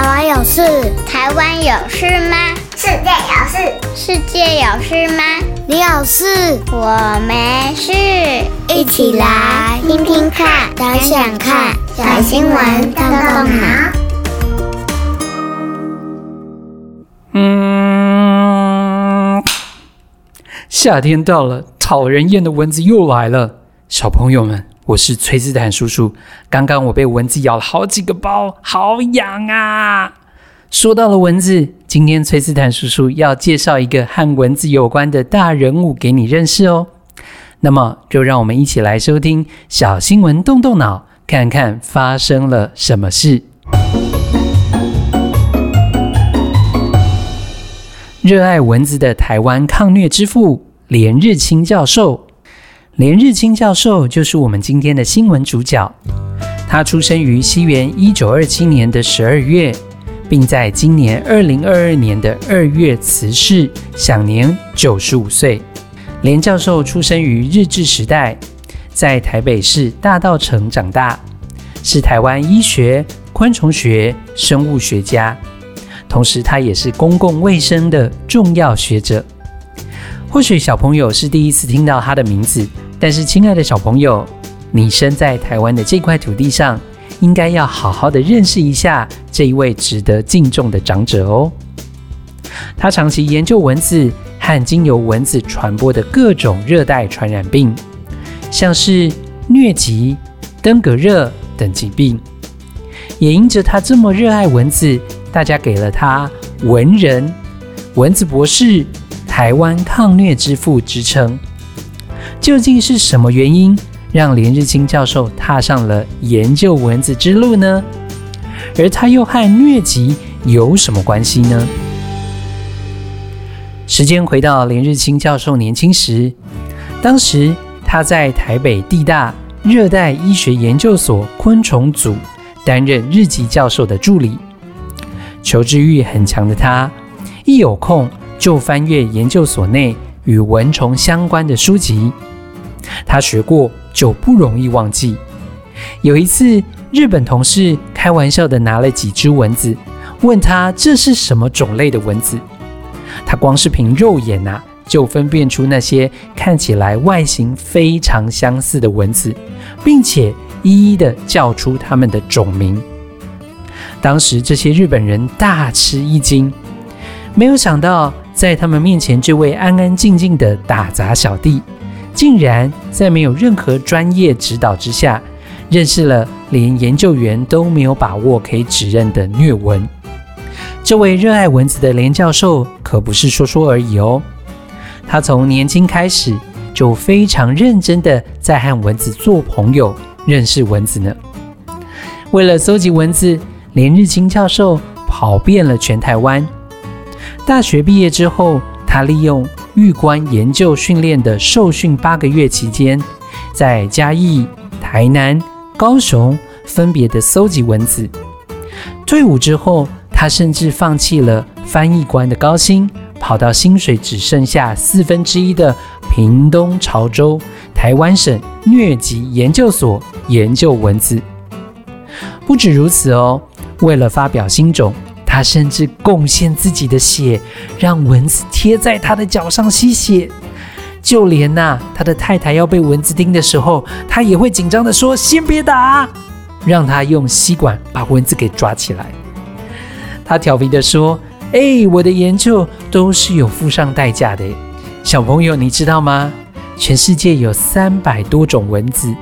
台湾有事？台湾有事吗？世界有事？世界有事吗？你有事？我没事。一起来听听看，想想看，小新闻动动脑。嗯，夏天到了，讨人厌的蚊子又来了。小朋友们，我是崔斯坦叔叔。刚刚我被蚊子咬了好几个包，好痒啊！说到了蚊子，今天崔斯坦叔叔要介绍一个和蚊子有关的大人物给你认识哦。那么，就让我们一起来收听小新闻，动动脑，看看发生了什么事。热爱蚊子的台湾抗疟之父连日清教授。连日清教授就是我们今天的新闻主角。他出生于西元一九二七年的十二月。并在今年二零二二年的二月辞世，享年九十五岁。连教授出生于日治时代，在台北市大稻城长大，是台湾医学、昆虫学、生物学家，同时他也是公共卫生的重要学者。或许小朋友是第一次听到他的名字，但是亲爱的小朋友，你生在台湾的这块土地上，应该要好好的认识一下这一位值得敬重的长者哦。他长期研究蚊子和经由蚊子传播的各种热带传染病，像是疟疾、登革热等疾病。也因着他这么热爱蚊子，大家给了他“蚊人”、“蚊子博士”、“台湾抗疟之父”之称。究竟是什么原因，让连日清教授踏上了研究蚊子之路呢？而他又和疟疾有什么关系呢？时间回到连日清教授年轻时，当时他在台北地大热带医学研究所昆虫组担任日籍教授的助理。求知欲很强的他，一有空就翻阅研究所内与蚊虫相关的书籍。他学过。就不容易忘记。有一次，日本同事开玩笑地拿了几只蚊子，问他这是什么种类的蚊子。他光是凭肉眼、啊，就分辨出那些看起来外形非常相似的蚊子，并且一一地叫出它们的种名。当时这些日本人大吃一惊，没有想到在他们面前这位安安静静的打杂小弟。竟然在没有任何专业指导之下，认识了连研究员都没有把握可以指认的疟蚊。这位热爱蚊子的连教授可不是说说而已哦，他从年轻开始就非常认真的在和蚊子做朋友，认识蚊子呢。为了搜集蚊子，连日清教授跑遍了全台湾。大学毕业之后，他利用预官研究训练的受训八个月期间，在嘉义、台南、高雄分别的搜集蚊子。退伍之后，他甚至放弃了翻译官的高薪，跑到薪水只剩下四分之一的屏东潮州台湾省疟疾研究所研究蚊子。不止如此哦，为了发表新种。他甚至贡献自己的血，让蚊子贴在他的脚上吸血。就连呐、他的太太要被蚊子叮的时候，他也会紧张地说：“先别打，让他用吸管把蚊子给抓起来。”他调皮地说：“哎，我的研究都是有付上代价的。小朋友，你知道吗？全世界有三百多种蚊子，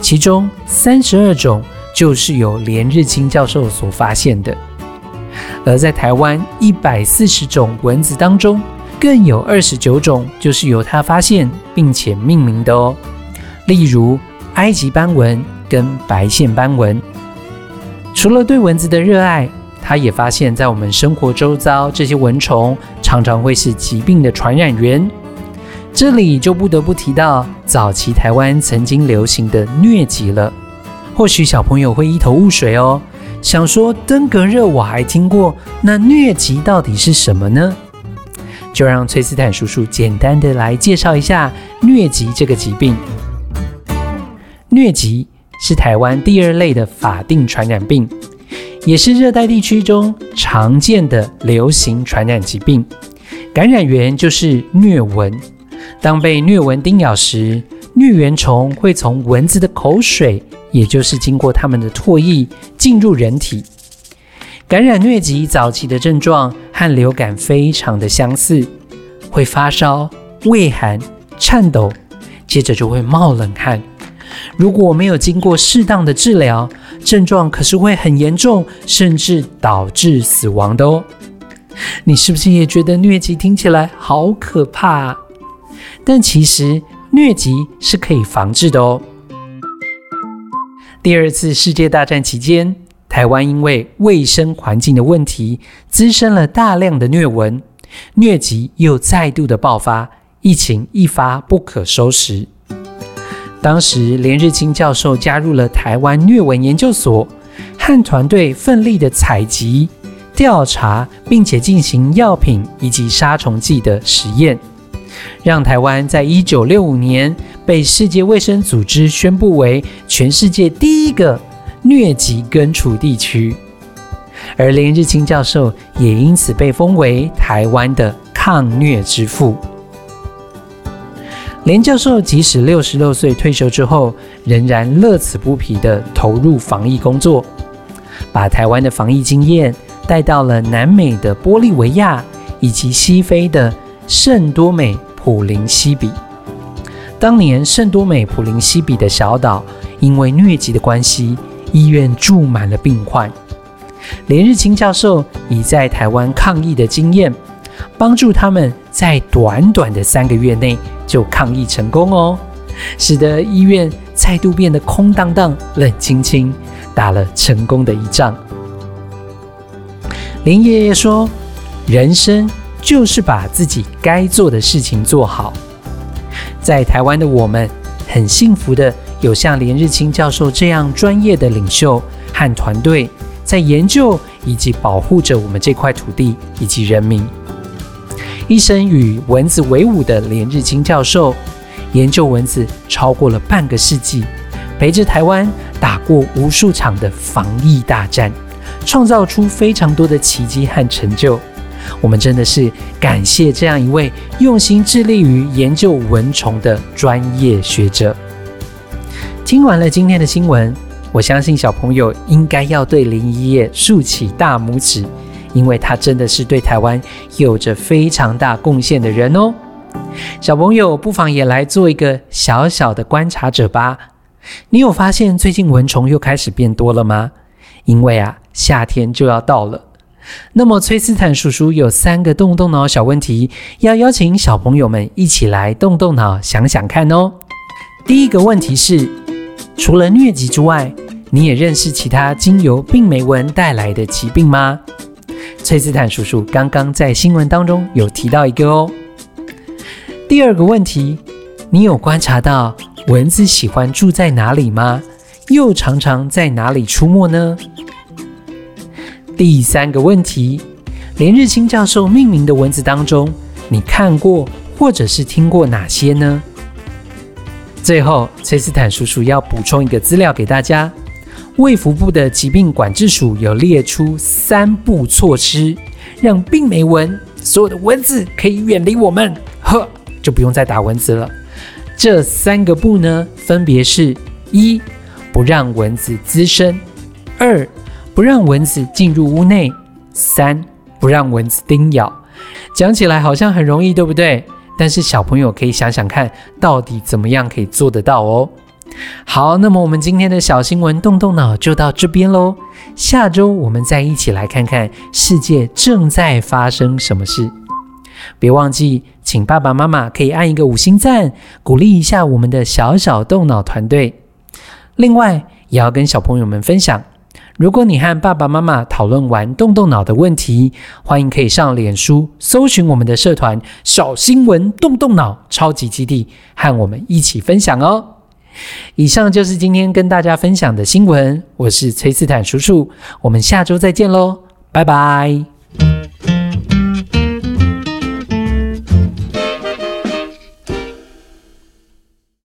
其中三十二种就是由连日清教授所发现的。”而在台湾一百四十种蚊子当中，更有二十九种就是由他发现并且命名的哦。例如埃及斑蚊跟白线斑蚊。除了对蚊子的热爱，他也发现，在我们生活周遭，这些蚊虫常常会是疾病的传染源。这里就不得不提到早期台湾曾经流行的疟疾了。或许小朋友会一头雾水哦。想说登革热我还听过，那疟疾到底是什么呢？就让崔斯坦叔叔简单的来介绍一下疟疾这个疾病。疟疾是台湾第二类的法定传染病，也是热带地区中常见的流行传染疾病。感染源就是疟蚊。当被疟蚊叮咬时，疟原虫会从蚊子的口水，也就是经过它们的唾液进入人体。感染疟疾早期的症状和流感非常的相似，会发烧、畏寒、颤抖，接着就会冒冷汗。如果没有经过适当的治疗，症状可是会很严重，甚至导致死亡的哦。你是不是也觉得疟疾听起来好可怕啊？但其实疟疾是可以防治的哦。第二次世界大战期间，台湾因为卫生环境的问题，滋生了大量的疟蚊，疟疾又再度的爆发，疫情一发不可收拾。当时连日清教授加入了台湾疟蚊研究所，和团队奋力的采集、调查，并且进行药品以及杀虫剂的实验，让台湾在一九六五年被世界卫生组织宣布为全世界第一个。疟疾根除地区，而连日清教授也因此被封为台湾的抗疟之父。连教授即使六十六岁退休之后，仍然乐此不疲地投入防疫工作，把台湾的防疫经验带到了南美的玻利维亚以及西非的圣多美普林西比。当年圣多美普林西比的小岛因为疟疾的关系，医院住满了病患，连日清教授以在台湾抗疫的经验，帮助他们在短短的三个月内就抗疫成功哦，使得医院再度变得空荡荡、冷清清，打了成功的一仗。林爷爷说：“人生就是把自己该做的事情做好。”在台湾的我们很幸福的。有像连日清教授这样专业的领袖和团队，在研究以及保护着我们这块土地以及人民。一生与蚊子为伍的连日清教授，研究蚊子超过了半个世纪，陪着台湾打过无数场的防疫大战，创造出非常多的奇迹和成就。我们真的是感谢这样一位用心致力于研究蚊虫的专业学者。听完了今天的新闻，我相信小朋友应该要对林一叶竖起大拇指，因为他真的是对台湾有着非常大贡献的人哦。小朋友不妨也来做一个小小的观察者吧。你有发现最近蚊虫又开始变多了吗？因为啊，夏天就要到了。那么崔斯坦叔叔有三个动动脑小问题，要邀请小朋友们一起来动动脑想想看哦。第一个问题是，除了疟疾之外，你也认识其他经由病媒蚊带来的疾病吗？崔斯坦叔叔刚刚在新闻当中有提到一个哦。第二个问题，你有观察到蚊子喜欢住在哪里吗？又常常在哪里出没呢？第三个问题，连日清教授命名的蚊子当中，你看过或者是听过哪些呢？最后，崔斯坦叔叔要补充一个资料给大家：卫福部的疾病管制署有列出三步措施，让病媒蚊所有的蚊子可以远离我们，呵，就不用再打蚊子了。这三个步呢，分别是：一、不让蚊子滋生；二、不让蚊子进入屋内；三、不让蚊子叮咬。讲起来好像很容易，对不对？但是小朋友可以想想看，到底怎么样可以做得到哦？好，那么我们今天的小新闻动动脑就到这边喽。下周我们再一起来看看世界正在发生什么事。别忘记，请爸爸妈妈可以按一个五星赞，鼓励一下我们的小小动脑团队。另外，也要跟小朋友们分享。如果你和爸爸妈妈讨论完动动脑的问题，欢迎可以上脸书搜寻我们的社团“小新闻动动脑超级基地”，和我们一起分享哦。以上就是今天跟大家分享的新闻，我是崔斯坦叔叔，我们下周再见喽，拜拜。